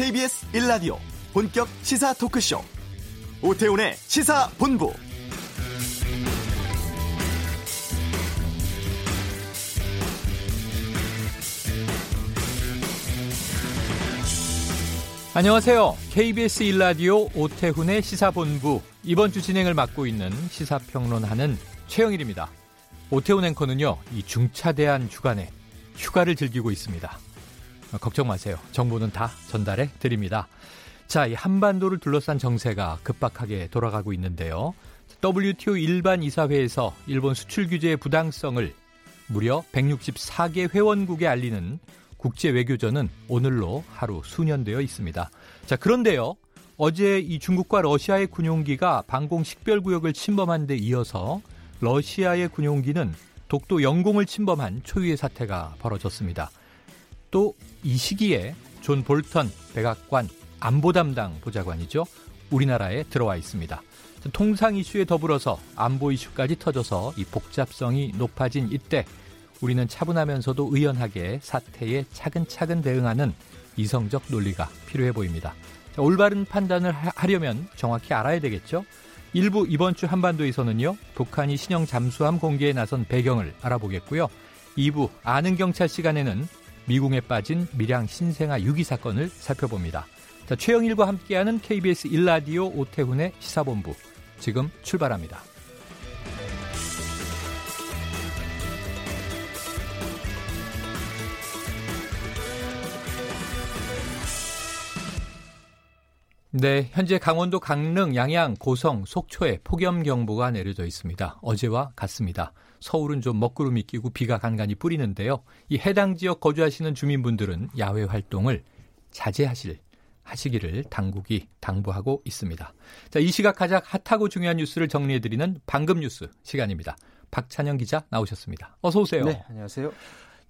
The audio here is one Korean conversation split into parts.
KBS 1라디오 본격 시사 토크쇼 오태훈의 시사본부 안녕하세요. KBS 1라디오 오태훈의 시사본부 이번 주 진행을 맡고 있는 시사평론하는 최영일입니다. 오태훈 앵커는요, 이 중차대한 주간에 휴가를 즐기고 있습니다. 걱정 마세요. 정보는 다 전달해 드립니다. 자, 이 한반도를 둘러싼 정세가 급박하게 돌아가고 있는데요. WTO 일반 이사회에서 일본 수출 규제의 부당성을 무려 164개 회원국에 알리는 국제 외교전은 오늘로 하루 수년되어 있습니다. 자, 그런데요. 어제 이 중국과 러시아의 군용기가 방공 식별구역을 침범한 데 이어서 러시아의 군용기는 독도 영공을 침범한 초유의 사태가 벌어졌습니다. 또 이 시기에 존 볼턴 백악관 안보 담당 보좌관이죠. 우리나라에 들어와 있습니다. 통상 이슈에 더불어서 안보 이슈까지 터져서 이 복잡성이 높아진 이때 우리는 차분하면서도 의연하게 사태에 차근차근 대응하는 이성적 논리가 필요해 보입니다. 자, 올바른 판단을 하려면 정확히 알아야 되겠죠. 일부 이번 주 한반도에서는요, 북한이 신형 잠수함 공개에 나선 배경을 알아보겠고요. 2부 아는 경찰 시간에는 미궁에 빠진 밀양 신생아 유기 사건을 살펴봅니다. 자, 최영일과 함께하는 KBS 1라디오 오태훈의 시사본부. 지금 출발합니다. 네, 현재 강원도 강릉, 양양, 고성, 속초에 폭염 경보가 내려져 있습니다. 어제와 같습니다. 서울은 좀 먹구름이 끼고 비가 간간히 뿌리는데요. 이 해당 지역 거주하시는 주민분들은 야외 활동을 자제하실 하시기를 당국이 당부하고 있습니다. 자, 이 시각 가장 핫하고 중요한 뉴스를 정리해드리는 방금 뉴스 시간입니다. 박찬영 기자 나오셨습니다. 어서 오세요. 네, 안녕하세요.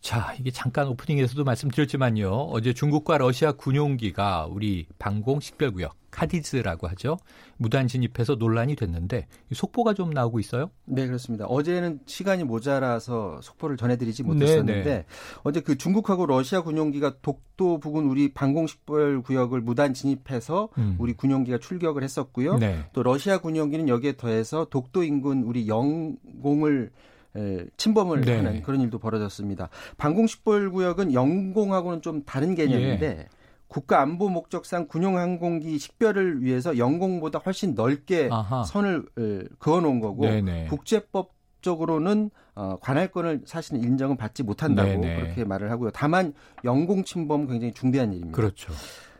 자, 이게 잠깐 오프닝에서도 말씀드렸지만요. 어제 중국과 러시아 군용기가 우리 방공 식별구역 카디즈라고 하죠. 무단 진입해서 논란이 됐는데 속보가 좀 나오고 있어요? 네, 그렇습니다. 어제는 시간이 모자라서 속보를 전해드리지 못했었는데 네네. 어제 그 중국하고 러시아 군용기가 독도 부근 우리 방공 식별 구역을 무단 진입해서 음. 우리 군용기가 출격을 했었고요. 네. 또 러시아 군용기는 여기에 더해서 독도 인근 우리 영공을 에, 침범을 네. 하는 그런 일도 벌어졌습니다. 방공식별 구역은 영공하고는 좀 다른 개념인데 예. 국가 안보 목적상 군용 항공기 식별을 위해서 영공보다 훨씬 넓게 아하. 선을 에, 그어놓은 거고 네네. 국제법 적으로는 어, 관할권을 사실은 인정은 받지 못한다고 네네. 그렇게 말을 하고요. 다만 영공 침범 굉장히 중대한 일입니다. 그렇죠.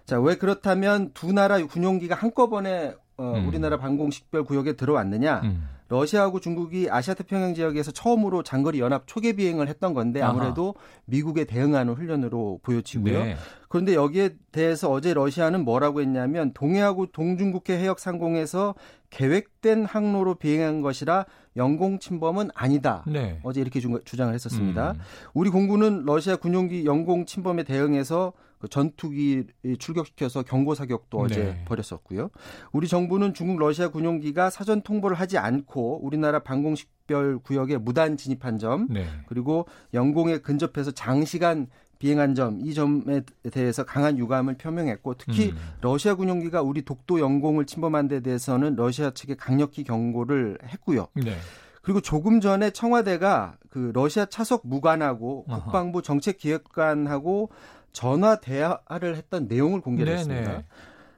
자, 왜 그렇다면 두 나라 군용기가 한꺼번에 어, 음. 우리나라 방공식별 구역에 들어왔느냐? 음. 러시아하고 중국이 아시아 태평양 지역에서 처음으로 장거리 연합 초계 비행을 했던 건데 아무래도 아하. 미국에 대응하는 훈련으로 보여지고요. 네. 그런데 여기에 대해서 어제 러시아는 뭐라고 했냐면 동해하고 동중국해 해역 상공에서 계획된 항로로 비행한 것이라 영공 침범은 아니다. 네. 어제 이렇게 주장을 했었습니다. 음. 우리 공군은 러시아 군용기 영공 침범에 대응해서 그 전투기 출격시켜서 경고 사격도 어제 네. 벌였었고요. 우리 정부는 중국 러시아 군용기가 사전 통보를 하지 않고 우리나라 방공 식별 구역에 무단 진입한 점, 네. 그리고 영공에 근접해서 장시간 비행한 점, 이 점에 대해서 강한 유감을 표명했고 특히 음. 러시아 군용기가 우리 독도 영공을 침범한 데 대해서는 러시아 측에 강력히 경고를 했고요. 네. 그리고 조금 전에 청와대가 그 러시아 차석 무관하고 국방부 정책기획관하고 전화 대화를 했던 내용을 공개를 했습니다.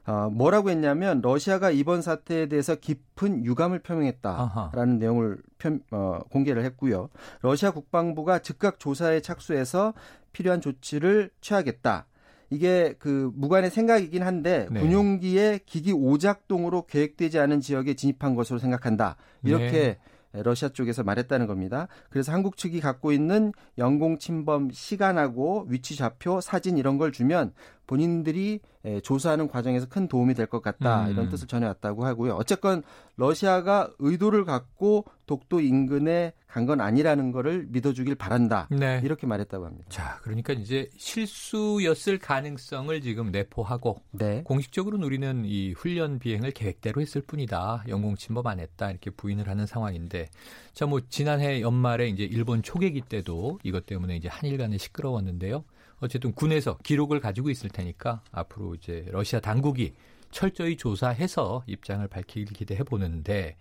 어, 뭐라고 했냐면 러시아가 이번 사태에 대해서 깊은 유감을 표명했다라는 아하. 내용을 표, 어, 공개를 했고요. 러시아 국방부가 즉각 조사에 착수해서 필요한 조치를 취하겠다. 이게 그 무관의 생각이긴 한데 네. 군용기의 기기 오작동으로 계획되지 않은 지역에 진입한 것으로 생각한다. 이렇게 네. 러시아 쪽에서 말했다는 겁니다. 그래서 한국 측이 갖고 있는 영공 침범 시간하고 위치 좌표, 사진 이런 걸 주면 본인들이 조사하는 과정에서 큰 도움이 될 것 같다 음. 이런 뜻을 전해왔다고 하고요. 어쨌건 러시아가 의도를 갖고 독도 인근에 간 건 아니라는 거를 믿어주길 바란다. 네. 이렇게 말했다고 합니다. 자, 그러니까 이제 실수였을 가능성을 지금 내포하고 네. 공식적으로는 우리는 이 훈련 비행을 계획대로 했을 뿐이다. 영공 침범 안 했다 이렇게 부인을 하는 상황인데, 자, 뭐 지난해 연말에 이제 일본 초계기 때도 이것 때문에 이제 한일 간에 시끄러웠는데요. 어쨌든 군에서 기록을 가지고 있을 테니까 앞으로 이제 러시아 당국이 철저히 조사해서 입장을 밝히길 기대해 보는데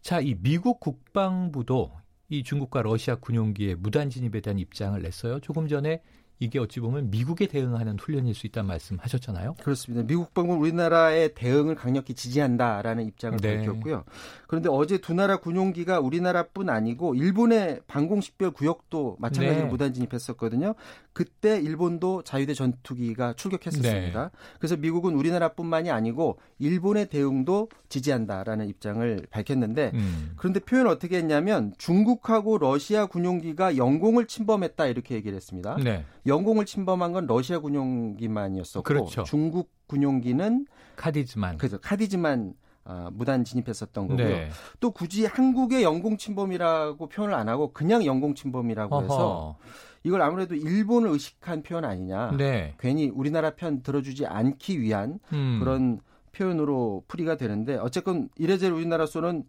자, 이 미국 국방부도 이 중국과 러시아 군용기의 무단 진입에 대한 입장을 냈어요. 조금 전에 이게 어찌 보면 미국에 대응하는 훈련일 수 있다는 말씀하셨잖아요. 그렇습니다. 미국 국방부 우리나라의 대응을 강력히 지지한다라는 입장을 네. 밝혔고요. 그런데 어제 두 나라 군용기가 우리나라뿐 아니고 일본의 방공식별 구역도 마찬가지로 네. 무단 진입했었거든요. 그때 일본도 자유대 전투기가 출격했었습니다. 네. 그래서 미국은 우리나라뿐만이 아니고 일본의 대응도 지지한다라는 입장을 밝혔는데 음. 그런데 표현 어떻게 했냐면 중국하고 러시아 군용기가 영공을 침범했다 이렇게 얘기를 했습니다. 네. 영공을 침범한 건 러시아 군용기만이었었고 그렇죠. 중국 군용기는 카디즈만 그죠 카디즈만 어, 무단 진입했었던 거고요. 네. 또 굳이 한국의 영공 침범이라고 표현을 안 하고 그냥 영공 침범이라고 어허. 해서 이걸 아무래도 일본을 의식한 표현 아니냐. 네. 괜히 우리나라 편 들어주지 않기 위한 음. 그런 표현으로 풀이가 되는데 어쨌건 이래저래 우리나라로서는 어,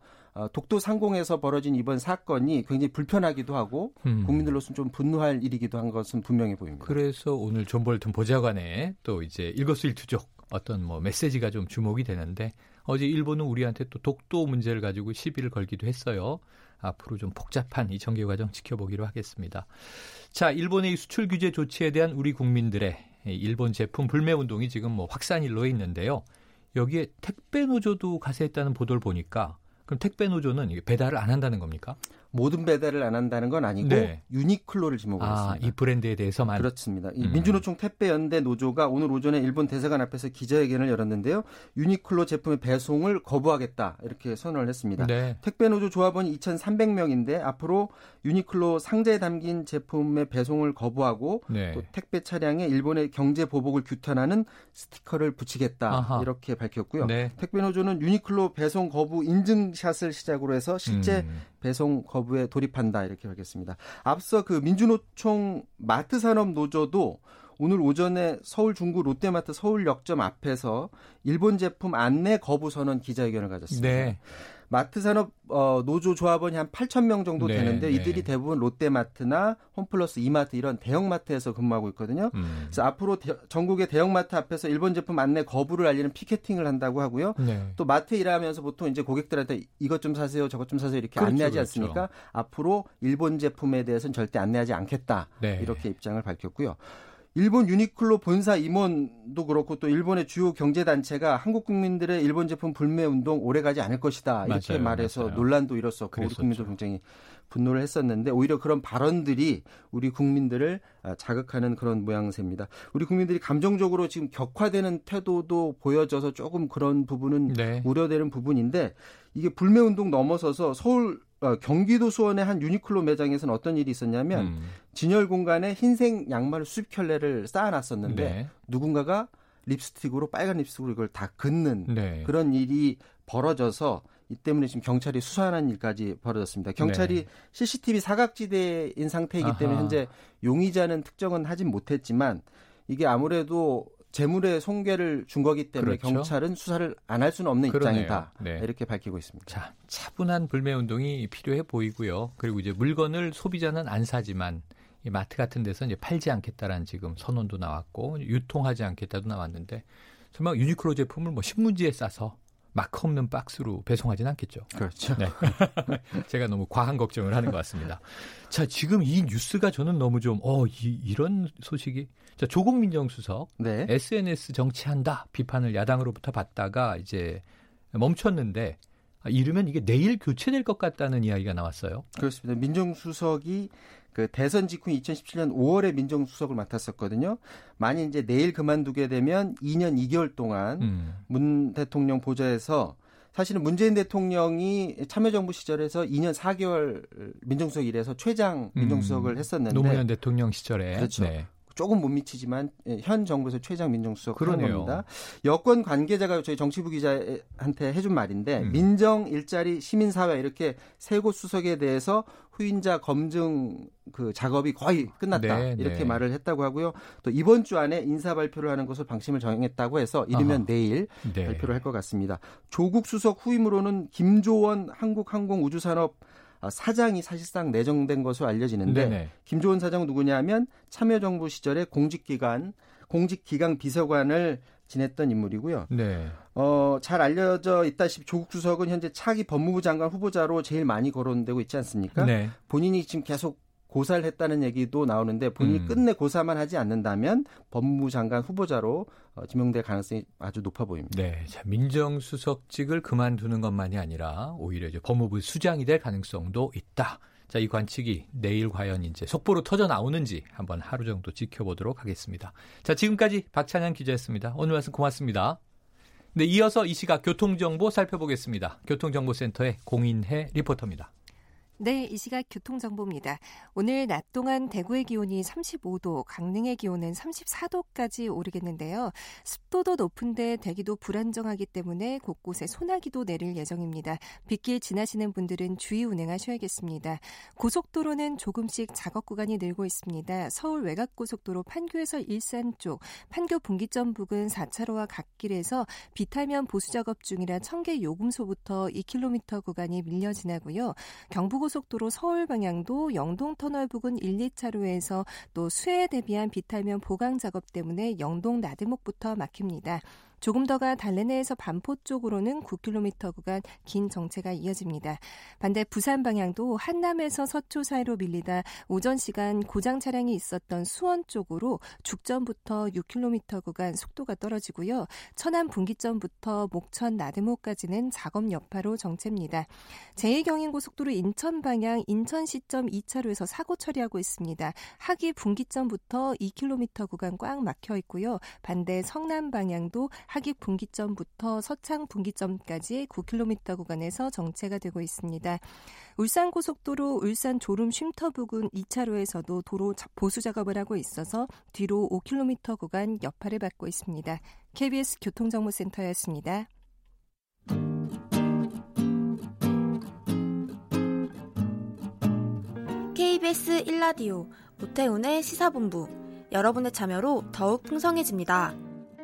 독도 상공에서 벌어진 이번 사건이 굉장히 불편하기도 하고 음. 국민들로서는 좀 분노할 일이기도 한 것은 분명해 보입니다. 그래서 오늘 존 볼튼 보좌관의 또 이제 일거수일투족 어떤 뭐 메시지가 좀 주목이 되는데 어제 일본은 우리한테 또 독도 문제를 가지고 시비를 걸기도 했어요. 앞으로 좀 복잡한 이 전개 과정 지켜보기로 하겠습니다. 자, 일본의 수출 규제 조치에 대한 우리 국민들의 일본 제품 불매 운동이 지금 뭐 확산일로에 있는데요. 여기에 택배 노조도 가세했다는 보도를 보니까 그럼 택배 노조는 배달을 안 한다는 겁니까? 모든 배달을 안 한다는 건 아니고 네. 유니클로를 지목을 아, 했습니다. 이 브랜드에 대해서만 그렇습니다. 이 음. 민주노총 택배 연대 노조가 오늘 오전에 일본 대사관 앞에서 기자회견을 열었는데요. 유니클로 제품의 배송을 거부하겠다 이렇게 선언을 했습니다. 네. 택배 노조 조합원이 2,300명인데 앞으로 유니클로 상자에 담긴 제품의 배송을 거부하고 네. 또 택배 차량에 일본의 경제 보복을 규탄하는 스티커를 붙이겠다 아하. 이렇게 밝혔고요. 네. 택배 노조는 유니클로 배송 거부 인증샷을 시작으로 해서 실제 음. 배송 거부에 돌입한다 이렇게 밝혔습니다. 앞서 그 민주노총 마트 산업 노조도 오늘 오전에 서울 중구 롯데마트 서울역점 앞에서 일본 제품 안내 거부 선언 기자회견을 가졌습니다. 네. 마트 산업 어, 노조 조합원이 한 8천 명 정도 네, 되는데 네. 이들이 대부분 롯데마트나 홈플러스 이마트 이런 대형마트에서 근무하고 있거든요. 음. 그래서 앞으로 대, 전국의 대형마트 앞에서 일본 제품 안내 거부를 알리는 피켓팅을 한다고 하고요. 네. 또 마트 일하면서 보통 이제 고객들한테 이것 좀 사세요, 저것 좀 사세요 이렇게 그렇죠, 안내하지 그렇죠. 않습니까? 그렇죠. 앞으로 일본 제품에 대해서는 절대 안내하지 않겠다 네. 이렇게 입장을 밝혔고요. 일본 유니클로 본사 임원도 그렇고 또 일본의 주요 경제 단체가 한국 국민들의 일본 제품 불매 운동 오래 가지 않을 것이다 이렇게 맞아요, 말해서 맞아요. 논란도 일었었고. 우리 국민도 굉장히 분노를 했었는데 오히려 그런 발언들이 우리 국민들을 아, 자극하는 그런 모양새입니다. 우리 국민들이 감정적으로 지금 격화되는 태도도 보여져서 조금 그런 부분은 네. 우려되는 부분인데 이게 불매 운동 넘어서서 서울 어, 경기도 수원의 한 유니클로 매장에서는 어떤 일이 있었냐면 음. 진열 공간에 흰색 양말 수십 켤레를 쌓아놨었는데 네. 누군가가 립스틱으로 빨간 립스틱으로 이걸 다 긋는 네. 그런 일이 벌어져서 이 때문에 지금 경찰이 수사하는 일까지 벌어졌습니다. 경찰이 네. CCTV 사각지대인 상태이기 아하. 때문에 현재 용의자는 특정은 하진 못했지만 이게 아무래도 재물의 손괴를 준 거기 때문에 그렇죠. 경찰은 수사를 안 할 수는 없는 그러네요. 입장이다. 네. 이렇게 밝히고 있습니다. 자, 차분한 불매 운동이 필요해 보이고요. 그리고 이제 물건을 소비자는 안 사지만 이 마트 같은 데서 이제 팔지 않겠다라는 지금 선언도 나왔고 유통하지 않겠다도 나왔는데 설마 유니클로 제품을 뭐 신문지에 싸서 마크 없는 박스로 배송하진 않겠죠. 그렇죠. 네. 제가 너무 과한 걱정을 하는 것 같습니다. 자, 지금 이 뉴스가 저는 너무 좀, 어, 이, 이런 소식이. 자, 조국 민정수석. 네. SNS 정치한다. 비판을 야당으로부터 받다가 이제 멈췄는데, 아, 이르면 이게 내일 교체될 것 같다는 이야기가 나왔어요. 그렇습니다. 민정수석이 그 대선 직후 2017년 5월에 민정수석을 맡았었거든요. 만약 이제 내일 그만두게 되면 2년 2개월 동안 음. 문 대통령 보좌에서 사실은 문재인 대통령이 참여정부 시절에서 2년 4개월 민정수석 일해서 최장 민정수석을 음. 했었는데 노무현 대통령 시절에 그렇죠. 네. 조금 못 미치지만 예, 현 정부에서 최장 민정수석 하는 겁니다. 여권 관계자가 저희 정치부 기자한테 해준 말인데 음. 민정 일자리 시민사회 이렇게 세 곳 수석에 대해서 후임자 검증 그 작업이 거의 끝났다 네, 이렇게 네. 말을 했다고 하고요. 또 이번 주 안에 인사 발표를 하는 것을 방침을 정했다고 해서 이르면 아하. 내일 네. 발표를 할 것 같습니다. 조국 수석 후임으로는 김조원 한국항공우주산업 어, 사장이 사실상 내정된 것으로 알려지는데 네네. 김조은 사장 누구냐면 참여정부 시절에 공직기관 공직기강 비서관을 지냈던 인물이고요. 네. 어, 잘 알려져 있다시피 조국 수석은 현재 차기 법무부 장관 후보자로 제일 많이 거론되고 있지 않습니까? 네. 본인이 지금 계속 고사를 했다는 얘기도 나오는데 본인이 음. 끝내 고사만 하지 않는다면 법무부 장관 후보자로 어, 지명될 가능성이 아주 높아 보입니다. 네, 자, 민정수석직을 그만두는 것만이 아니라 오히려 이제 법무부 수장이 될 가능성도 있다. 자, 이 관측이 내일 과연 이제 속보로 터져 나오는지 한번 하루 정도 지켜보도록 하겠습니다. 자, 지금까지 박찬현 기자였습니다. 오늘 말씀 고맙습니다. 네, 이어서 이 시각 교통정보 살펴보겠습니다. 교통정보센터의 공인혜 리포터입니다. 네, 이 시각 교통정보입니다. 오늘 낮 동안 대구의 기온이 35도, 강릉의 기온은 34도까지 오르겠는데요. 습도도 높은데 대기도 불안정하기 때문에 곳곳에 소나기도 내릴 예정입니다. 빗길 지나시는 분들은 주의 운행하셔야겠습니다. 고속도로는 조금씩 작업 구간이 늘고 있습니다. 서울 외곽고속도로 판교에서 일산 쪽, 판교 분기점 부근 4차로와 갓길에서 비탈면 보수 작업 중이라 청계 요금소부터 2km 구간이 밀려 지나고요. 경부 서고속도로 서울 방향도 영동터널 부근 1, 2차로에서 또 수해에 대비한 비탈면 보강 작업 때문에 영동 나들목부터 막힙니다. 조금 더가 달래내에서 반포 쪽으로는 9km 구간 긴 정체가 이어집니다. 반대 부산 방향도 한남에서 서초 사이로 밀리다 오전 시간 고장 차량이 있었던 수원 쪽으로 죽전부터 6km 구간 속도가 떨어지고요. 천안 분기점부터 목천 나들목까지는 작업 여파로 정체입니다. 제2경인고속도로 인천 방향 인천 시점 2차로에서 사고 처리하고 있습니다. 하기 분기점부터 2km 구간 꽉 막혀 있고요. 반대 성남 방향도 하깁 분기점부터 서창 분기점까지 9km 구간에서 정체가 되고 있습니다. 울산 고속도로 울산 졸음 쉼터 부근 2차로에서도 도로 보수 작업을 하고 있어서 뒤로 5km 구간 여파를 받고 있습니다. KBS 교통정보센터였습니다. KBS 1라디오 오태훈의 시사본부 여러분의 참여로 더욱 풍성해집니다.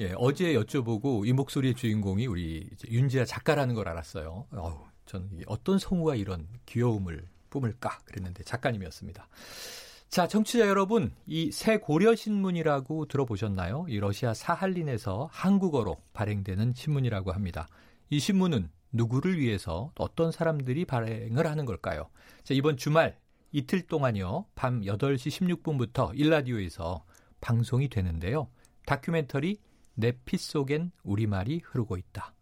예, 어제 여쭤보고 이 목소리의 주인공이 우리 윤지아 작가라는 걸 알았어요. 어우, 저는 어떤 성우가 이런 귀여움을 뿜을까 그랬는데 작가님이었습니다. 자, 청취자 여러분, 이 새 고려 신문이라고 들어보셨나요? 이 러시아 사할린에서 한국어로 발행되는 신문이라고 합니다. 이 신문은 누구를 위해서 어떤 사람들이 발행을 하는 걸까요? 자, 이번 주말 이틀 동안요. 밤 8시 16분부터 일라디오에서 방송이 되는데요. 다큐멘터리 내 피 속엔 우리말이 흐르고 있다.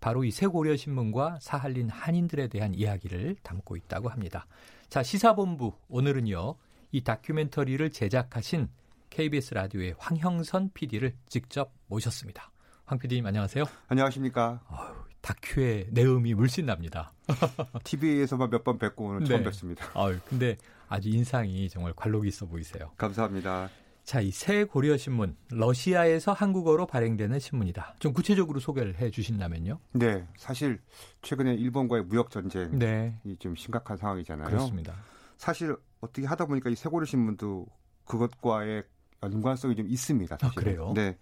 바로 이 새고려 신문과 사할린 한인들에 대한 이야기를 담고 있다고 합니다. 자, 시사본부 오늘은요. 이 다큐멘터리를 제작하신 KBS 라디오의 황형선 PD를 직접 모셨습니다. 황 PD님 안녕하세요. 안녕하십니까. 어휴, 다큐의 내음이 물씬 납니다. TV에서만 몇 번 뵙고 오늘 처음 네. 뵙습니다. 아유, 근데 아주 인상이 정말 관록이 있어 보이세요. 감사합니다. 자, 이 새 고려 신문 러시아에서 한국어로 발행되는 신문이다. 좀 구체적으로 소개를 해 주신다면요. 네, 사실 최근에 일본과의 무역 전쟁이 네. 좀 심각한 상황이잖아요. 그렇습니다. 사실 어떻게 하다 보니까 이 새 고려 신문도 그것과의 연관성이 좀 있습니다. 사실. 아, 그래요? 네.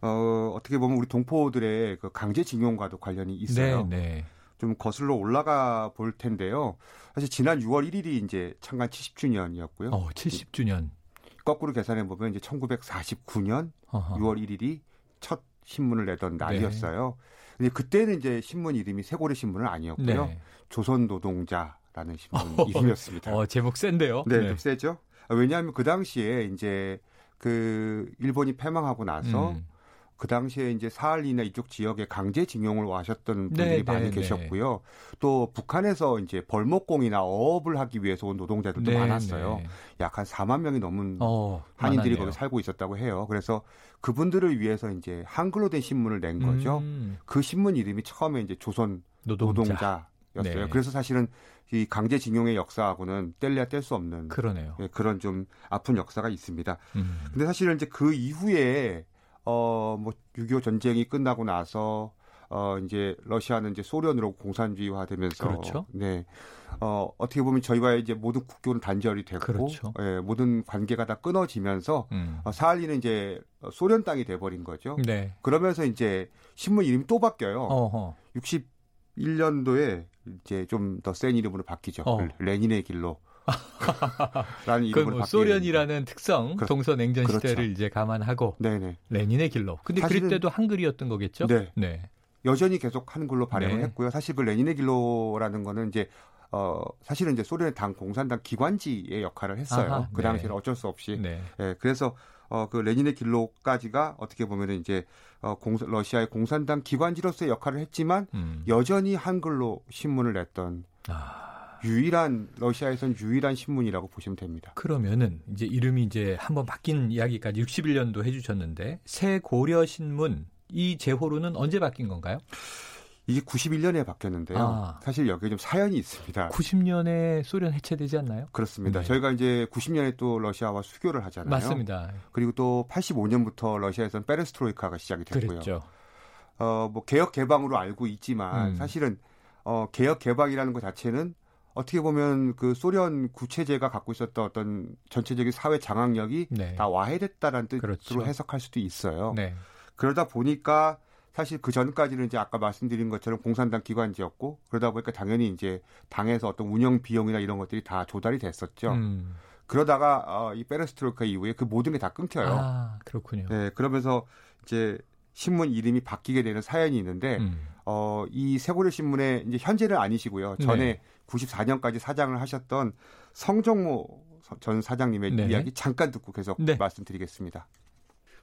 어, 어떻게 보면 우리 동포들의 그 강제징용과도 관련이 있어요. 네, 네. 좀 거슬러 올라가 볼 텐데요. 사실 지난 6월 1일이 이제 창간 70주년이었고요. 어, 70주년. 거꾸로 계산해 보면 이제 1949년 어허. 6월 1일이 첫 신문을 내던 날이었어요. 네. 근데 그때는 이제 신문 이름이 세고래 신문은 아니었고요. 네. 조선 노동자라는 신문 이름이었습니다. 어, 제목 센데요. 네, 네. 좀 세죠. 왜냐하면 그 당시에 이제 그 일본이 패망하고 나서 음. 그 당시에 이제 사할리나 이쪽 지역에 강제징용을 와셨던 분들이 네, 많이 네, 네. 계셨고요. 네. 또 북한에서 이제 벌목공이나 어업을 하기 위해서 온 노동자들도 네, 많았어요. 네. 약한 4만 명이 넘는 어, 한인들이 거기 살고 있었다고 해요. 그래서 그분들을 위해서 이제 한글로 된 신문을 낸 거죠. 음. 그 신문 이름이 처음에 이제 조선 노동자. 네. 그래서 사실은 이 강제징용의 역사하고는 뗄래야 뗄 수 없는 그러네요. 예, 그런 좀 아픈 역사가 있습니다. 음. 근데 사실은 이제 그 이후에 어 뭐 6.25 전쟁이 끝나고 나서 어 이제 러시아는 이제 소련으로 공산주의화 되면서 그렇죠. 네. 어 어떻게 보면 저희와 이제 모든 국교는 단절이 됐고 그렇죠. 예, 모든 관계가 다 끊어지면서 음. 어, 사할리는 이제 소련 땅이 돼 버린 거죠. 네. 그러면서 이제 신문 이름이 또 바뀌어요. 어허. 61년도에 이제 좀 더 센 이름으로 바뀌죠. 어. 레닌의 길로. 라는 이름으로 뭐 소련이라는 특성, 그렇, 동서 냉전 그렇죠. 시대를 이제 감안하고 네네. 레닌의 길로. 근데 그때도 한글이었던 거겠죠? 네. 네. 여전히 계속 한글로 발행을 네. 했고요. 사실 그 레닌의 길로라는 거는 이제 어 사실은 이제 소련의 당 공산당 기관지의 역할을 했어요. 아하, 그 당시에는 네. 어쩔 수 없이. 네. 네. 그래서 어그 레닌의 길로까지가 어떻게 보면은 이제 어 공, 러시아의 공산당 기관지로서의 역할을 했지만 음. 여전히 한글로 신문을 냈던 아. 유일한 러시아에선 유일한 신문이라고 보시면 됩니다. 그러면은 이제 이름이 이제 한번 바뀐 이야기까지 61년도 해주셨는데 새 고려 신문 이 제호로는 언제 바뀐 건가요? 이게 91년에 바뀌었는데요. 아. 사실 여기에 좀 사연이 있습니다. 90년에 소련 해체되지 않나요? 그렇습니다. 네. 저희가 이제 90년에 또 러시아와 수교를 하잖아요. 맞습니다. 그리고 또 85년부터 러시아에서는 페레스트로이카가 시작이 됐고요. 그랬죠. 어, 뭐 개혁 개방으로 알고 있지만 음. 사실은 어, 개혁 개방이라는 것 자체는 어떻게 보면 그 소련 구체제가 갖고 있었던 어떤 전체적인 사회 장악력이 네. 다 와해됐다라는 뜻으로 그렇죠. 해석할 수도 있어요. 네. 그러다 보니까 사실 그 전까지는 이제 아까 말씀드린 것처럼 공산당 기관지였고 그러다 보니까 당연히 이제 당에서 어떤 운영 비용이나 이런 것들이 다 조달이 됐었죠. 음. 그러다가 어, 이 페레스트로이카 이후에 그 모든 게 다 끊겨요. 아, 그렇군요. 네, 그러면서 이제 신문 이름이 바뀌게 되는 사연이 있는데 음. 어, 이 세고려 신문의 이제 현재는 아니시고요. 전에 네. 94년까지 사장을 하셨던 성정모 전 사장님의 네. 이야기 잠깐 듣고 계속 네. 말씀드리겠습니다.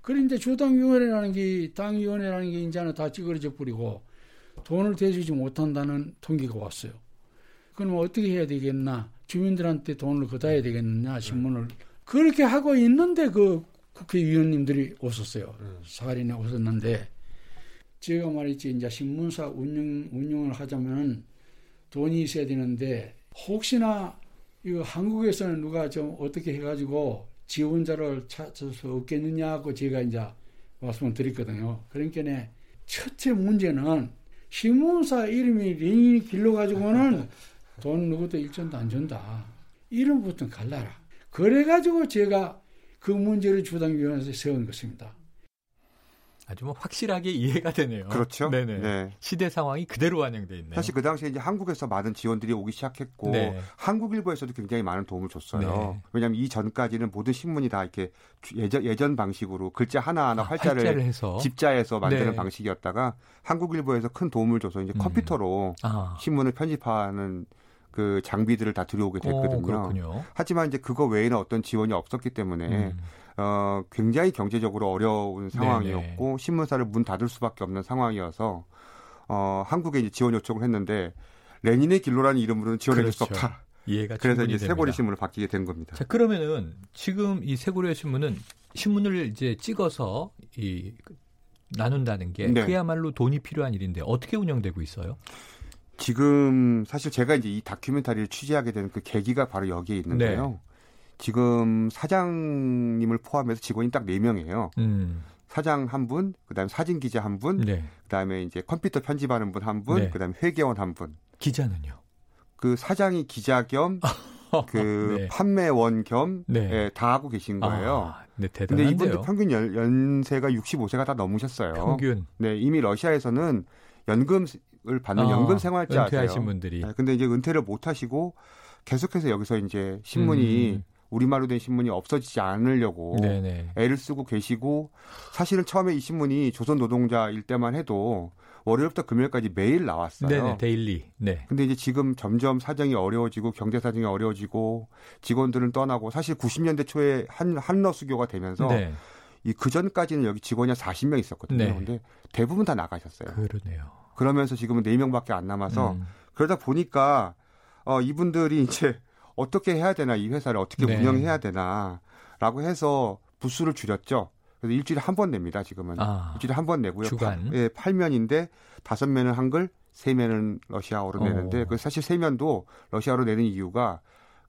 그런데 주당위원회라는 게, 당위원회라는 게 이제는 다 찌그러져 버리고 돈을 대주지 못한다는 통계가 왔어요. 그럼 어떻게 해야 되겠나? 주민들한테 돈을 걷어야 되겠느냐, 신문을. 그렇게 하고 있는데 그 국회의원님들이 오셨어요. 사활인에 오셨는데, 제가 말했지, 이제 신문사 운영, 운영을 하자면 돈이 있어야 되는데, 혹시나 이거 한국에서는 누가 좀 어떻게 해가지고 지원자를 찾아서 없겠느냐고 제가 이제 말씀을 드렸거든요. 그러니까 첫째 문제는 신문사 이름이 레닌이 길러 가지고는 돈 누구도 일전도 안 준다. 이름부터 갈라라. 그래가지고 제가 그 문제를 주당위원회에서 세운 것입니다. 아주 뭐 확실하게 이해가 되네요. 그렇죠. 네네. 네. 시대 상황이 그대로 반영돼 있네요. 사실 그 당시에 이제 한국에서 많은 지원들이 오기 시작했고 네. 한국일보에서도 굉장히 많은 도움을 줬어요. 네. 왜냐하면 이 전까지는 모든 신문이 다 이렇게 예전, 예전 방식으로 글자 하나 하나 아, 활자를, 활자를 해서. 집자해서 만드는 네. 방식이었다가 한국일보에서 큰 도움을 줘서 이제 음. 컴퓨터로 아. 신문을 편집하는 그 장비들을 다 들여오게 됐거든요. 오, 하지만 이제 그거 외에는 어떤 지원이 없었기 때문에 음. 어, 굉장히 경제적으로 어려운 상황이었고 네네. 신문사를 문 닫을 수밖에 없는 상황이어서 어, 한국에 이제 지원 요청을 했는데 레닌의 길로라는 이름으로는 지원해 줄수 그렇죠. 없다. 이해가 그래서 이제 세고리 신문을 바뀌게 된 겁니다. 자, 그러면은 지금 이 세고리 신문은 신문을 이제 찍어서 이 나눈다는 게 네. 그야말로 돈이 필요한 일인데 어떻게 운영되고 있어요? 지금 사실 제가 이제 이 다큐멘터리를 취재하게 된 그 계기가 바로 여기에 있는데요. 네. 지금 사장님을 포함해서 직원이 딱 4명이에요. 음. 사장 한 분, 그다음에 사진 기자 한 분, 네. 그다음에 이제 컴퓨터 편집하는 분 한 분, 네. 그다음에 회계원 한 분. 기자는요? 그 사장이 기자 겸 그 네. 판매원 겸 네. 예, 다 하고 계신 거예요. 아, 네, 대단한데요. 근데 이분들 평균 연, 연세가 65세가 다 넘으셨어요. 평균. 네, 이미 러시아에서는 연금을 받는 아, 연금 생활자세요. 은퇴하신 분들이. 네, 근데 이제 은퇴를 못 하시고 계속해서 여기서 이제 신문이 음. 우리말로 된 신문이 없어지지 않으려고 네네. 애를 쓰고 계시고 사실은 처음에 이 신문이 조선 노동자일 때만 해도 월요일부터 금요일까지 매일 나왔어요. 네네, 데일리. 네. 근데 이제 지금 점점 사정이 어려워지고 경제 사정이 어려워지고 직원들은 떠나고 사실 90년대 초에 한 한러 수교가 되면서 네. 이그 전까지는 여기 직원이 한 40명 있었거든요. 네. 근데 대부분 다 나가셨어요. 그러네요. 그러면서 지금은 4명밖에 안 남아서 음. 그러다 보니까 어 이분들이 이제 어떻게 해야 되나 이 회사를 어떻게 네. 운영해야 되나라고 해서 부수를 줄였죠. 그래서 일주일에 한 번 냅니다. 지금은 아, 일주일에 한 번 내고요. 주간. 예, 8면인데 5면은 한글, 세면은 러시아어로 내는데 어. 그 사실 세면도 러시아어로 내는 이유가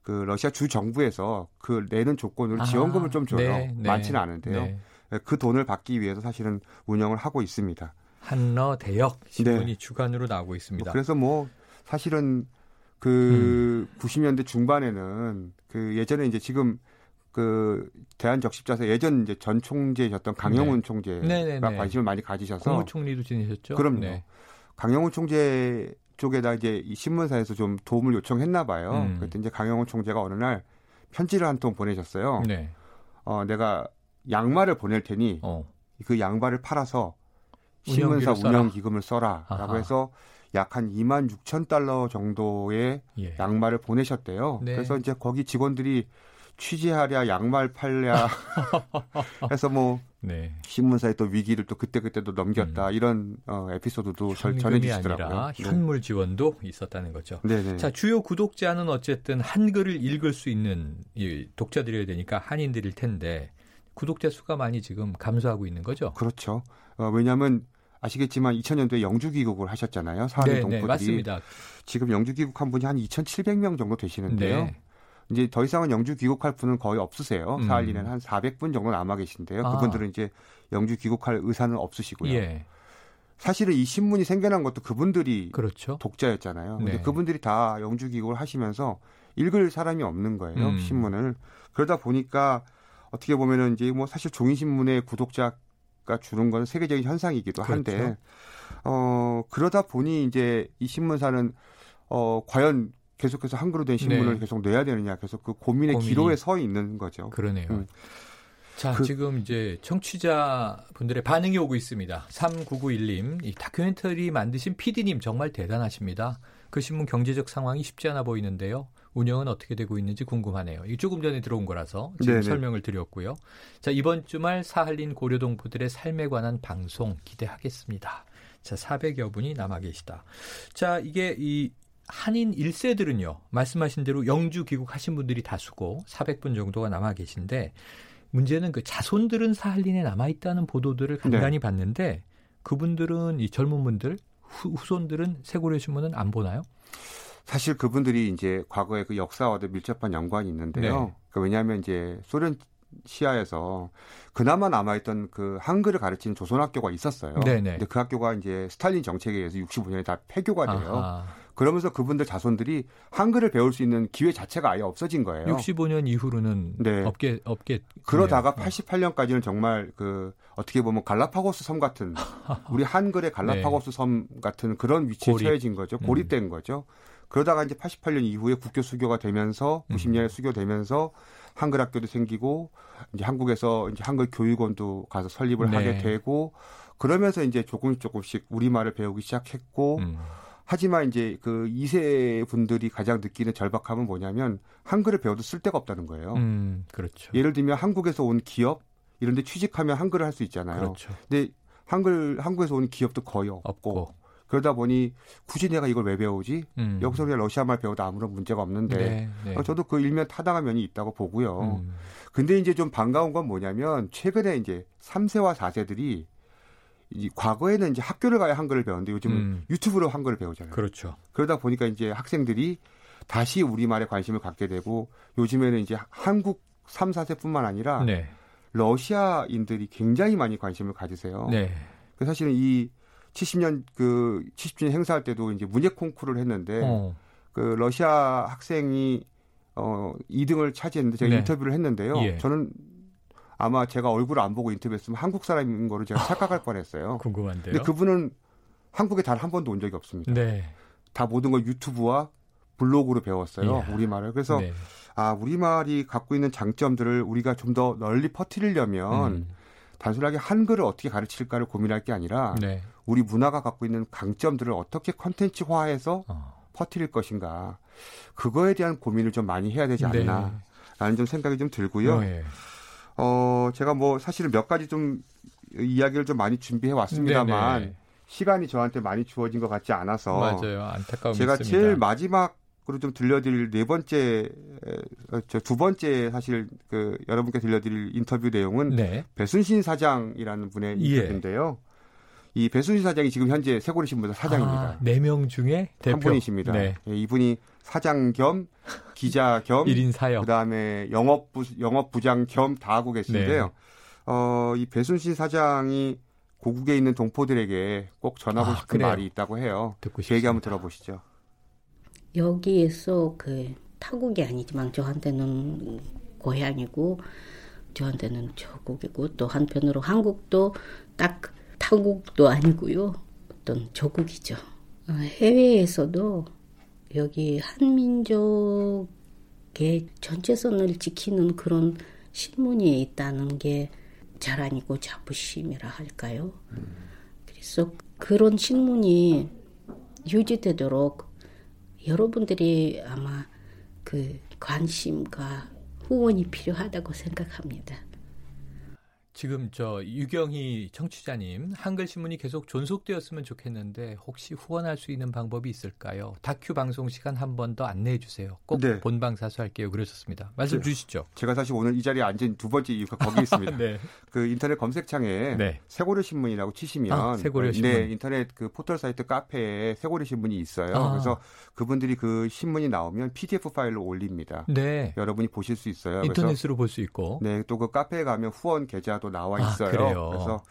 그 러시아 주 정부에서 그 내는 조건을 아, 지원금을 좀 줘요. 네, 네, 많지는 않은데요. 네. 그 돈을 받기 위해서 사실은 운영을 하고 있습니다. 한러 대역 신문이 네. 주간으로 나오고 있습니다. 뭐 그래서 뭐 사실은 그 음. 90년대 중반에는 그 예전에 이제 지금 그 대한적십자사 예전 이제 전 총재셨던 강영훈 네. 총재가 네네네. 관심을 많이 가지셔서 국무총리도 지내셨죠. 그럼요. 네. 강영훈 총재 쪽에다 이제 이 신문사에서 좀 도움을 요청했나 봐요. 음. 그때 이제 강영훈 총재가 어느 날 편지를 한 통 보내셨어요. 네. 어 내가 양말을 보낼 테니 어. 그 양말을 팔아서 신문사 운영 기금을 써라라고. 해서 약 한 2만 6천 달러 정도의 예. 양말을 보내셨대요. 네. 그래서 이제 거기 직원들이 취재하랴 양말 팔랴 해서 뭐 네. 신문사의 또 위기를 또 그때 그때도 넘겼다 음. 이런 어, 에피소드도 전해주시더라고요. 아니라 네. 현물 지원도 있었다는 거죠. 네네. 자 주요 구독자는 어쨌든 한글을 읽을 수 있는 이 독자들이어야 되니까 한인들일 텐데 구독자 수가 많이 지금 감소하고 있는 거죠. 그렇죠. 어, 왜냐하면 아시겠지만 2000년도에 영주 귀국을 하셨잖아요. 사하린 네, 동포들이. 네, 맞습니다. 지금 영주 귀국한 분이 한 2,700명 정도 되시는데요. 네. 이제 더 이상은 영주 귀국할 분은 거의 없으세요. 음. 사할리는 한 400분 정도 남아 계신데요. 아. 그분들은 이제 영주 귀국할 의사는 없으시고요. 예. 사실은 이 신문이 생겨난 것도 그분들이 그렇죠. 독자였잖아요. 근데 네. 그분들이 다 영주 귀국을 하시면서 읽을 사람이 없는 거예요. 음. 신문을. 그러다 보니까 어떻게 보면은 이제 뭐 사실 종이 신문의 구독자 가 줄은 건 세계적인 현상이기도 한데 그렇죠. 어 그러다 보니 이제 이 신문사는 어 과연 계속해서 한글로 된 신문을 네. 계속 내야 되느냐 계속 그 고민의 고민이. 기로에 서 있는 거죠. 그러네요. 음. 자, 그, 지금 이제 청취자 분들의 반응이 오고 있습니다. 3991님, 이 다큐멘터리 만드신 PD님 정말 대단하십니다. 그 신문 경제적 상황이 쉽지 않아 보이는데요. 운영은 어떻게 되고 있는지 궁금하네요. 이 조금 전에 들어온 거라서 지금 네네. 설명을 드렸고요. 자, 이번 주말 사할린 고려동포들의 삶에 관한 방송 기대하겠습니다. 자, 400여 분이 남아 계시다. 자, 이게 이 한인 1세들은요. 말씀하신 대로 영주 귀국하신 분들이 다수고 400분 정도가 남아 계신데 문제는 그 자손들은 사할린에 남아 있다는 보도들을 간간히 네. 봤는데 그분들은 이 젊은 분들 후, 손들은 세고려 신문은 안 보나요? 사실 그분들이 이제 과거의 그 역사와도 밀접한 연관이 있는데요. 네. 그 왜냐하면 이제 소련 시야에서 그나마 남아있던 그 한글을 가르치는 조선학교가 있었어요. 네네. 근데 그 학교가 이제 스탈린 정책에 의해서 65년에 다 폐교가 돼요. 아하. 그러면서 그분들 자손들이 한글을 배울 수 있는 기회 자체가 아예 없어진 거예요. 65년 이후로는 네. 없게 없게 그러다가 88년까지는 정말 그 어떻게 보면 갈라파고스 섬 같은 우리 한글의 갈라파고스 네. 섬 같은 그런 위치에 고립. 처해진 거죠. 음. 고립된 음. 거죠. 그러다가 이제 88년 이후에 국교 수교가 되면서 90년에 음. 수교되면서 한글 학교도 생기고 이제 한국에서 이제 한글 교육원도 가서 설립을 네. 하게 되고 그러면서 이제 조금씩 조금씩 우리말을 배우기 시작했고 음. 하지만 이제 그 2세 분들이 가장 느끼는 절박함은 뭐냐면 한글을 배워도 쓸 데가 없다는 거예요. 음, 그렇죠. 예를 들면 한국에서 온 기업 이런 데 취직하면 한글을 할 수 있잖아요. 그렇죠. 근데 한글 한국에서 온 기업도 거의 없고, 없고. 그러다 보니 굳이 내가 이걸 왜 배우지? 음. 여기서 그냥 러시아 말 배워도 아무런 문제가 없는데 네, 네. 저도 그 일면 타당한 면이 있다고 보고요. 음. 근데 이제 좀 반가운 건 뭐냐면 최근에 이제 3세와 4세들이 이 과거에는 이제 학교를 가야 한글을 배웠는데 요즘은 음. 유튜브로 한글을 배우잖아요. 그렇죠. 그러다 보니까 이제 학생들이 다시 우리말에 관심을 갖게 되고 요즘에는 이제 한국 3, 4세뿐만 아니라 네. 러시아인들이 굉장히 많이 관심을 가지세요. 네. 그 사실은 이 70년 그 70주년 행사할 때도 이제 문예 콩쿠르를 했는데 어. 그 러시아 학생이 어 2등을 차지했는데 제가 네. 인터뷰를 했는데요. 예. 저는 아마 제가 얼굴을 안 보고 인터뷰했으면 한국 사람인 거를 제가 착각할 뻔했어요. 궁금한데요. 근데 그분은 한국에 단 한 번도 온 적이 없습니다. 네. 다 모든 걸 유튜브와 블로그로 배웠어요. 예. 우리말을. 그래서 네. 아 우리말이 갖고 있는 장점들을 우리가 좀 더 널리 퍼뜨리려면 음. 단순하게 한글을 어떻게 가르칠까를 고민할 게 아니라 네. 우리 문화가 갖고 있는 강점들을 어떻게 컨텐츠화해서 어. 퍼뜨릴 것인가 그거에 대한 고민을 좀 많이 해야 되지 네. 않나 라는 네. 좀 생각이 좀 들고요. 어, 예. 어, 제가 뭐 사실은 몇 가지 좀 이야기를 좀 많이 준비해 왔습니다만 네네. 시간이 저한테 많이 주어진 것 같지 않아서 맞아요. 안타까움 제가 있습니다. 제일 마지막으로 좀 들려드릴 네 번째 두 번째 사실 그 여러분께 들려드릴 인터뷰 내용은 네. 배순신 사장이라는 분의 예. 인터뷰인데요. 이 배순신 사장이 지금 현재 세고리 신문 사장입니다. 아, 4명 중에 대표. 한 분이십니다. 네. 예, 이분이 사장 겸 기자 겸 1인 사역. 그다음에 영업부 영업부장 겸 다 하고 계신데요. 네. 어, 이 배순신 사장이 고국에 있는 동포들에게 꼭 전하고 아, 싶은 그래요? 말이 있다고 해요. 듣고 그 싶습니다. 얘기 한번 들어보시죠. 여기에서 그 타국이 아니지만 저한테는 고향이고 저한테는 저국이고 또 한편으로 한국도 딱 타국도 아니고요. 어떤 저국이죠. 어, 해외에서도 여기 한민족의 전체선을 지키는 그런 신문이 있다는 게 자랑이고 자부심이라 할까요? 그래서 그런 신문이 유지되도록 여러분들이 아마 그 관심과 후원이 필요하다고 생각합니다. 지금 저 유경희 청취자님 한글 신문이 계속 존속되었으면 좋겠는데 혹시 후원할 수 있는 방법이 있을까요? 다큐 방송 시간 한 번 더 안내해 주세요. 꼭 네. 본방 사수할게요. 그러셨습니다. 말씀 네. 주시죠. 제가 사실 오늘 이 자리에 앉은 두 번째 이유가 거기 있습니다. 네. 그 인터넷 검색창에 네. 세고려 신문이라고 치시면 아, 세고려 신문. 네, 인터넷 그 포털 사이트 카페에 세고려 신문이 있어요. 아. 그래서 그분들이 그 신문이 나오면 PDF 파일로 올립니다. 네. 여러분이 보실 수 있어요. 인터넷으로 볼 수 있고. 네, 또 그 카페에 가면 후원 계좌 도 나와 아, 있어요. 아, 그래서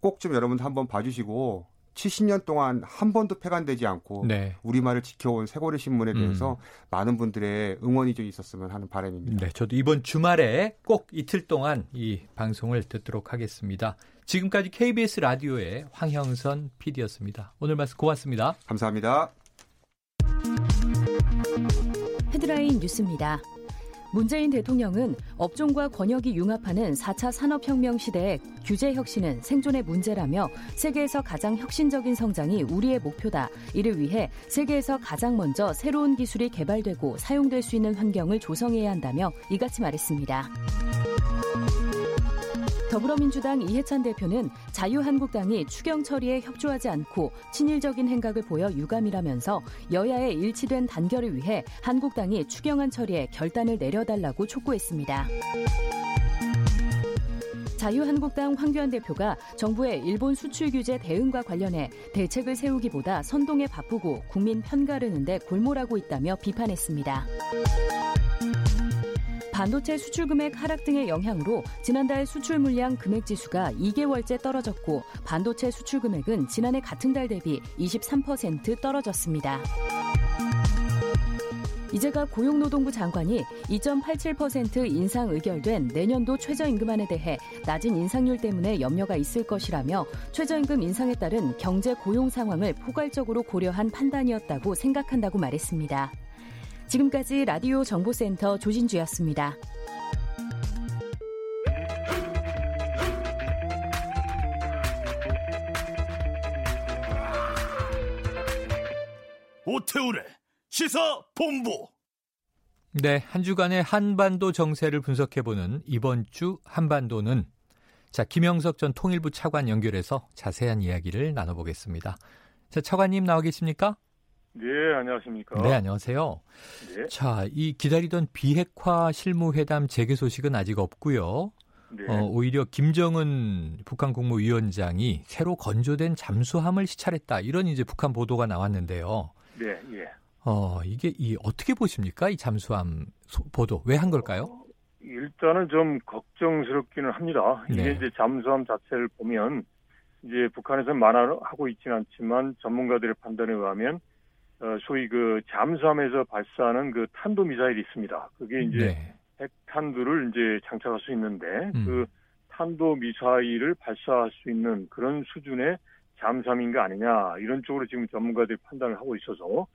꼭 좀 여러분 한번 봐주시고 70년 동안 한 번도 폐간되지 않고 네. 우리말을 지켜온 세고리 신문에 대해서 음. 많은 분들의 응원이 좀 있었으면 하는 바람입니다. 네, 저도 이번 주말에 꼭 이틀 동안 이 방송을 듣도록 하겠습니다. 지금까지 KBS 라디오의 황형선 PD였습니다. 오늘 말씀 고맙습니다. 감사합니다. 헤드라인 뉴스입니다. 문재인 대통령은 업종과 권역이 융합하는 4차 산업혁명 시대에 규제 혁신은 생존의 문제라며 세계에서 가장 혁신적인 성장이 우리의 목표다. 이를 위해 세계에서 가장 먼저 새로운 기술이 개발되고 사용될 수 있는 환경을 조성해야 한다며 이같이 말했습니다. 더불어민주당 이해찬 대표는 자유한국당이 추경 처리에 협조하지 않고 친일적인 행각을 보여 유감이라면서 여야의 일치된 단결을 위해 한국당이 추경안 처리에 결단을 내려달라고 촉구했습니다. 자유한국당 황교안 대표가 정부의 일본 수출 규제 대응과 관련해 대책을 세우기보다 선동에 바쁘고 국민 편가르는데 골몰하고 있다며 비판했습니다. 반도체 수출 금액 하락 등의 영향으로 지난달 수출 물량 금액 지수가 2개월째 떨어졌고 반도체 수출 금액은 지난해 같은 달 대비 23% 떨어졌습니다. 이제가 고용노동부 장관이 2.87% 인상 의결된 내년도 최저임금안에 대해 낮은 인상률 때문에 염려가 있을 것이라며 최저임금 인상에 따른 경제 고용 상황을 포괄적으로 고려한 판단이었다고 생각한다고 말했습니다. 지금까지 라디오 정보센터 조진주였습니다. 오태우래 시사 본부. 네, 한 주간의 한반도 정세를 분석해보는 이번 주 한반도는 자 김영석 전 통일부 차관 연결해서 자세한 이야기를 나눠보겠습니다. 자 차관님 나와 계십니까? 네, 안녕하십니까. 네, 안녕하세요. 네. 자, 이 기다리던 비핵화 실무회담 재개 소식은 아직 없고요. 네. 어, 오히려 김정은 북한 국무위원장이 새로 건조된 잠수함을 시찰했다. 이런 이제 북한 보도가 나왔는데요. 네, 예. 어, 이게 이 어떻게 보십니까? 이 잠수함 소, 보도 왜 한 걸까요? 어, 일단은 좀 걱정스럽기는 합니다. 이게 네. 이제 잠수함 자체를 보면 이제 북한에서 만화하고 있지는 않지만 전문가들의 판단에 의하면 어, 소위 그 잠수함에서 발사하는 그 탄도 미사일이 있습니다. 그게 이제 네. 핵탄두를 이제 장착할 수 있는데 음. 그 탄도 미사일을 발사할 수 있는 그런 수준의 잠수함인 가 아니냐 이런 쪽으로 지금 전문가들이 판단을 하고 있어서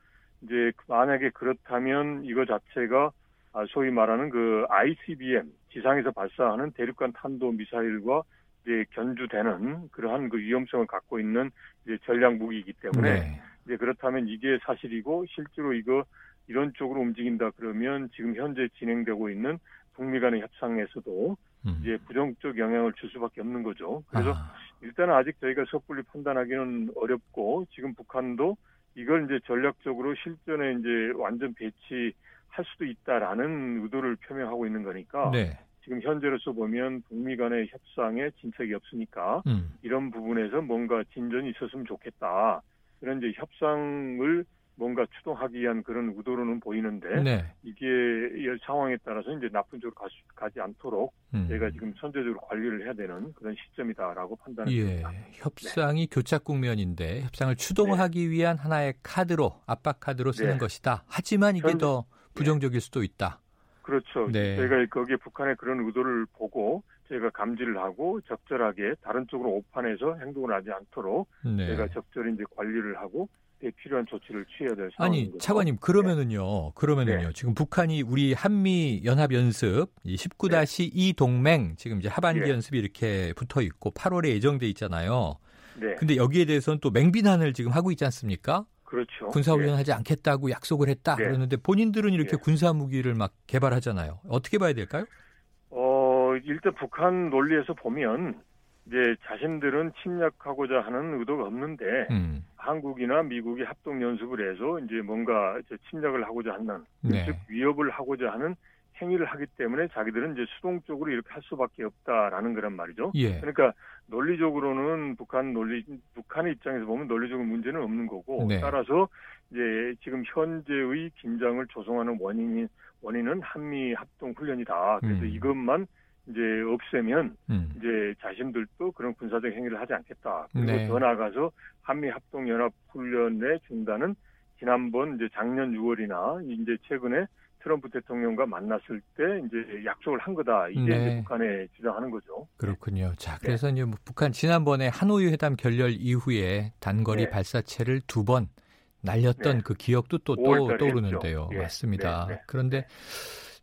이제 만약에 그렇다면 이거 자체가 아, 소위 말하는 그 ICBM 지상에서 발사하는 대륙간 탄도 미사일과 이제 견주되는 그러한 그 위험성을 갖고 있는 이제 전략 무기이기 때문에 네. 이제 그렇다면 이게 사실이고 실제로 이거 이런 쪽으로 움직인다 그러면 지금 현재 진행되고 있는 북미 간의 협상에서도 음. 이제 부정적 영향을 줄 수밖에 없는 거죠. 그래서 아. 일단은 아직 저희가 섣불리 판단하기는 어렵고 지금 북한도 이걸 이제 전략적으로 실전에 이제 완전 배치할 수도 있다라는 의도를 표명하고 있는 거니까 네. 지금 현재로서 보면 북미 간의 협상에 진척이 없으니까 음. 이런 부분에서 뭔가 진전이 있었으면 좋겠다. 그런 이제 협상을 뭔가 추동하기 위한 그런 의도로는 보이는데 네. 이게 상황에 따라서 이제 나쁜 쪽으로 가, 가지 않도록 음. 저희가 지금 선제적으로 관리를 해야 되는 그런 시점이다라고 판단합니다. 예, 협상이 네. 교착 국면인데 협상을 추동하기 네. 위한 하나의 카드로 압박 카드로 쓰는 네. 것이다. 하지만 이게 현, 더 부정적일 수도 있다. 그렇죠. 네. 저희가 거기에 북한의 그런 의도를 보고 저희가 감지를 하고 적절하게 다른 쪽으로 오판해서 행동을 하지 않도록 네. 저희가 적절히 이제 관리를 하고 필요한 조치를 취해야 될 아니 차관님 그러면은요 네. 그러면은요 네. 지금 북한이 우리 한미 연합 연습 19-2 동맹 지금 이제 하반기 네. 연습이 이렇게 붙어 있고 8월에 예정돼 있잖아요. 네. 근데 여기에 대해서는 또 맹비난을 지금 하고 있지 않습니까? 그렇죠. 군사훈련하지 네. 않겠다고 약속을 했다 네. 그러는데 본인들은 이렇게 네. 군사 무기를 막 개발하잖아요. 어떻게 봐야 될까요? 어 일단 북한 논리에서 보면 이제 자신들은 침략하고자 하는 의도가 없는데 음. 한국이나 미국이 합동 연습을 해서 이제 뭔가 침략을 하고자 하는 네. 즉 위협을 하고자 하는 행위를 하기 때문에 자기들은 이제 수동적으로 이렇게 할 수밖에 없다라는 거란 말이죠. 예. 그러니까 논리적으로는 북한 논리 북한의 입장에서 보면 논리적인 문제는 없는 거고 네. 따라서 이제 지금 현재의 긴장을 조성하는 원인이 원인은 한미 합동 훈련이다. 그래서 음. 이것만 이제 없애면 음. 이제 자신들도 그런 군사적 행위를 하지 않겠다. 그리고 네. 더 나아가서 한미 합동 연합 훈련의 중단은 지난번 이제 작년 6월이나 이제 최근에 트럼프 대통령과 만났을 때 이제 약속을 한 거다. 이게 네. 이제 북한에 주장하는 거죠. 그렇군요. 자, 네. 그래서 네. 이제 뭐 북한 지난번에 하노이 회담 결렬 이후에 단거리 네. 발사체를 두 번 날렸던 네. 그 기억도 또, 또 떠오르는데요. 예. 맞습니다. 네. 그런데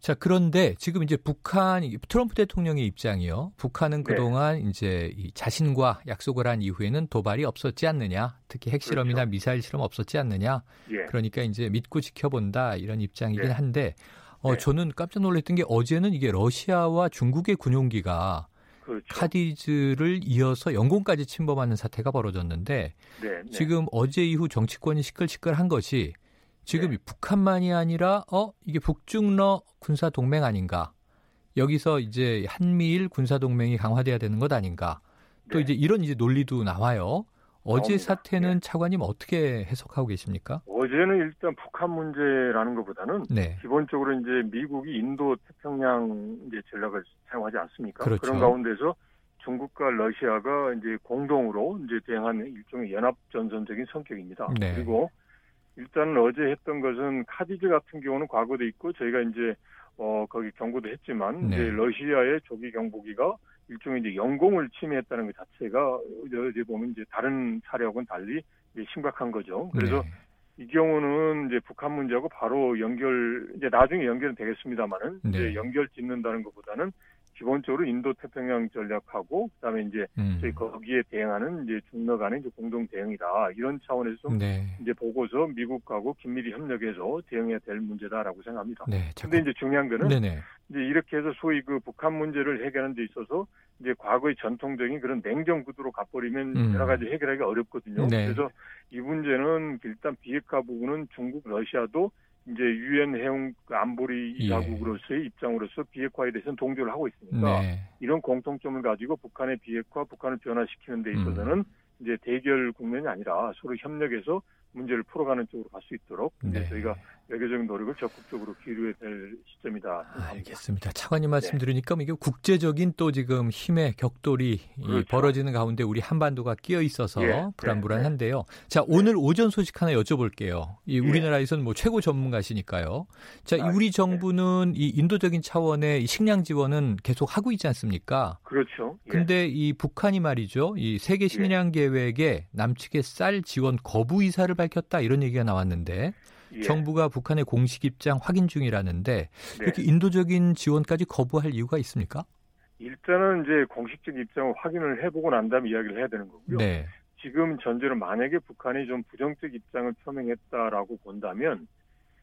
자, 그런데 지금 이제 북한 트럼프 대통령의 입장이요. 북한은 그동안 이제 이 자신과 약속을 한 이후에는 도발이 없었지 않느냐. 특히 핵실험이나 그렇죠. 미사일 실험 없었지 않느냐. 예. 그러니까 이제 믿고 지켜본다 이런 입장이긴 예. 한데 어, 네. 저는 깜짝 놀랐던 게 어제는 이게 러시아와 중국의 군용기가 그렇죠. 카디즈를 이어서 영공까지 침범하는 사태가 벌어졌는데 네, 네. 지금 어제 이후 정치권이 시끌시끌한 것이 지금 네. 북한만이 아니라 어 이게 북중러 군사 동맹 아닌가? 여기서 이제 한미일 군사 동맹이 강화돼야 되는 것 아닌가? 또 네. 이제 이런 이제 논리도 나와요. 어제 나옵니다. 사태는 네. 차관님 어떻게 해석하고 계십니까? 어제는 일단 북한 문제라는 것보다는 네. 기본적으로 이제 미국이 인도 태평양 이제 전략을 사용하지 않습니까? 그렇죠. 그런 가운데서 중국과 러시아가 이제 공동으로 이제 대응한 일종의 연합 전선적인 성격입니다. 네. 그리고 일단 어제 했던 것은 카디즈 같은 경우는 과거도 있고 저희가 이제 어 거기 경고도 했지만 네. 이제 러시아의 조기 경보기가 일종의 이제 영공을 침해했다는 것 자체가 어제 보면 이제 다른 사례하고는 달리 심각한 거죠. 그래서 네. 이 경우는 이제 북한 문제하고 바로 연결 이제 나중에 연결은 되겠습니다만은 네. 이제 연결 짓는다는 것보다는 기본적으로 인도 태평양 전략하고 그다음에 이제 음. 저희 거기에 대응하는 이제 중러 간의 이제 공동 대응이다 이런 차원에서 좀 네. 이제 보고서 미국하고 긴밀히 협력해서 대응해야 될 문제다라고 생각합니다. 네, 근데 이제 중요한 거는 네네. 이제 이렇게 해서 소위 그 북한 문제를 해결하는 데 있어서 이제 과거의 전통적인 그런 냉정 구도로 가버리면 음. 여러 가지 해결하기 어렵거든요. 네. 그래서 이 문제는 일단 비핵화 부분은 중국, 러시아도 이제 유엔 해운 안보리 이사국으로서의 예. 입장으로서 비핵화에 대해서는 동조를 하고 있으니까 네. 이런 공통점을 가지고 북한의 비핵화, 북한을 변화시키는 데 있어서는 음. 이제 대결 국면이 아니라 서로 협력해서 문제를 풀어가는 쪽으로 갈 수 있도록 네. 저희가 외교적인 노력을 적극적으로 기울여야 될 시점이다. 알겠습니다. 차관님 말씀 네. 들으니까 이게 국제적인 또 지금 힘의 격돌이 그렇죠. 벌어지는 가운데 우리 한반도가 끼어 있어서 예. 불안불안한데요. 네. 자 오늘 오전 소식 하나 여쭤볼게요. 이 예. 우리나라에서는 뭐 최고 전문가시니까요. 자 아, 우리 네. 정부는 이 인도적인 차원의 식량 지원은 계속 하고 있지 않습니까? 그렇죠. 예. 근데 이 북한이 말이죠. 이 세계 식량 예. 계획에 남측의 쌀 지원 거부 의사를 밝혔다 이런 얘기가 나왔는데 예. 정부가 북한의 공식 입장 확인 중이라는데 네. 이렇게 인도적인 지원까지 거부할 이유가 있습니까? 일단은 이제 공식적 입장을 확인을 해보고 난 다음에 이야기를 해야 되는 거고요. 네. 지금 전제로 만약에 북한이 좀 부정적 입장을 표명했다라고 본다면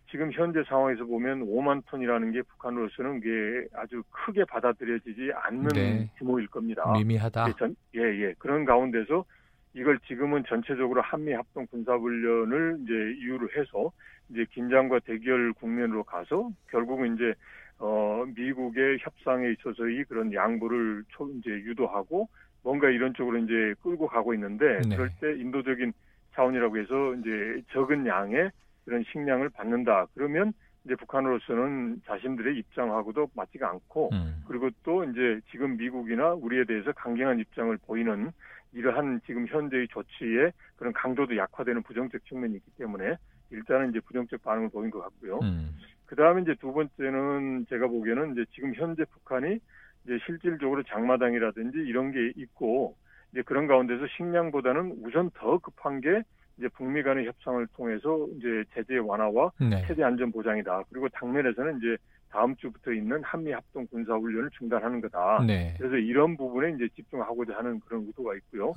지금 현재 상황에서 보면 5만 톤이라는 게 북한으로서는 게 아주 크게 받아들여지지 않는 네. 규모일 겁니다. 미미하다. 예, 전, 예, 예. 그런 가운데서 이걸 지금은 전체적으로 한미 합동 군사훈련을 이제 이유로 해서 이제 긴장과 대결 국면으로 가서 결국은 이제 어, 미국의 협상에 있어서의 그런 양보를 이제 유도하고 뭔가 이런 쪽으로 이제 끌고 가고 있는데 네. 그럴 때 인도적인 차원이라고 해서 이제 적은 양의 그런 식량을 받는다. 그러면 이제 북한으로서는 자신들의 입장하고도 맞지가 않고 음. 그리고 또 이제 지금 미국이나 우리에 대해서 강경한 입장을 보이는 이러한 지금 현재의 조치에 그런 강도도 약화되는 부정적 측면이 있기 때문에 일단은 이제 부정적 반응을 보인 것 같고요. 음. 그 다음에 이제 두 번째는 제가 보기에는 이제 지금 현재 북한이 이제 실질적으로 장마당이라든지 이런 게 있고 이제 그런 가운데서 식량보다는 우선 더 급한 게 이제 북미 간의 협상을 통해서 이제 제재 완화와 네. 세대 안전 보장이다. 그리고 당면에서는 이제 다음 주부터 있는 한미 합동 군사 훈련을 중단하는 거다. 네. 그래서 이런 부분에 이제 집중하고자 하는 그런 의도가 있고요.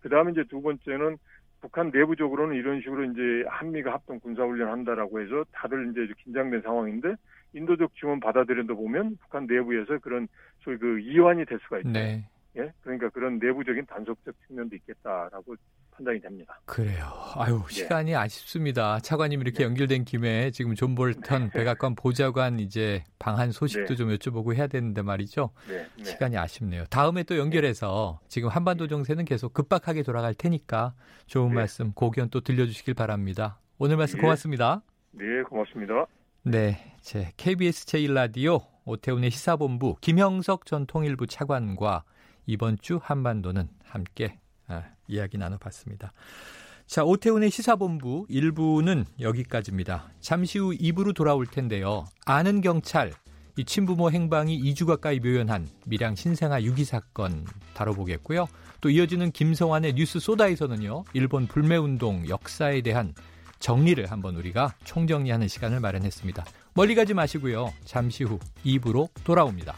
그 다음에 이제 두 번째는 북한 내부적으로는 이런 식으로 이제 한미가 합동 군사 훈련 한다라고 해서 다들 이제 긴장된 상황인데 인도적 지원 받아들인다 보면 북한 내부에서 그런 소위 그 이완이 될 수가 있다. 네. 예, 그러니까 그런 내부적인 단속적 측면도 있겠다라고 판단이 됩니다. 그래요. 아유 네. 시간이 아쉽습니다. 차관님 이렇게 네. 연결된 김에 지금 존 볼턴 네. 백악관 보좌관 이제 방한 소식도 네. 좀 여쭤보고 해야 되는데 말이죠. 네. 네. 시간이 아쉽네요. 다음에 또 연결해서 지금 한반도 정세는 계속 급박하게 돌아갈 테니까 좋은 말씀 고견 또 들려주시길 바랍니다. 오늘 말씀 고맙습니다. 네, 고맙습니다. 네, 제 KBS 제1라디오 오태훈의 시사본부 김형석 전 통일부 차관과 이번 주 한반도는 함께 아, 이야기 나눠봤습니다. 자, 오태훈의 시사본부 1부는 여기까지입니다. 잠시 후 2부로 돌아올 텐데요. 아는 경찰, 이 친부모 행방이 2주 가까이 묘연한 밀양 신생아 유기 사건 다뤄보겠고요. 또 이어지는 김성환의 뉴스 소다에서는요. 일본 불매운동 역사에 대한 정리를 한번 우리가 총정리하는 시간을 마련했습니다. 멀리 가지 마시고요. 잠시 후 2부로 돌아옵니다.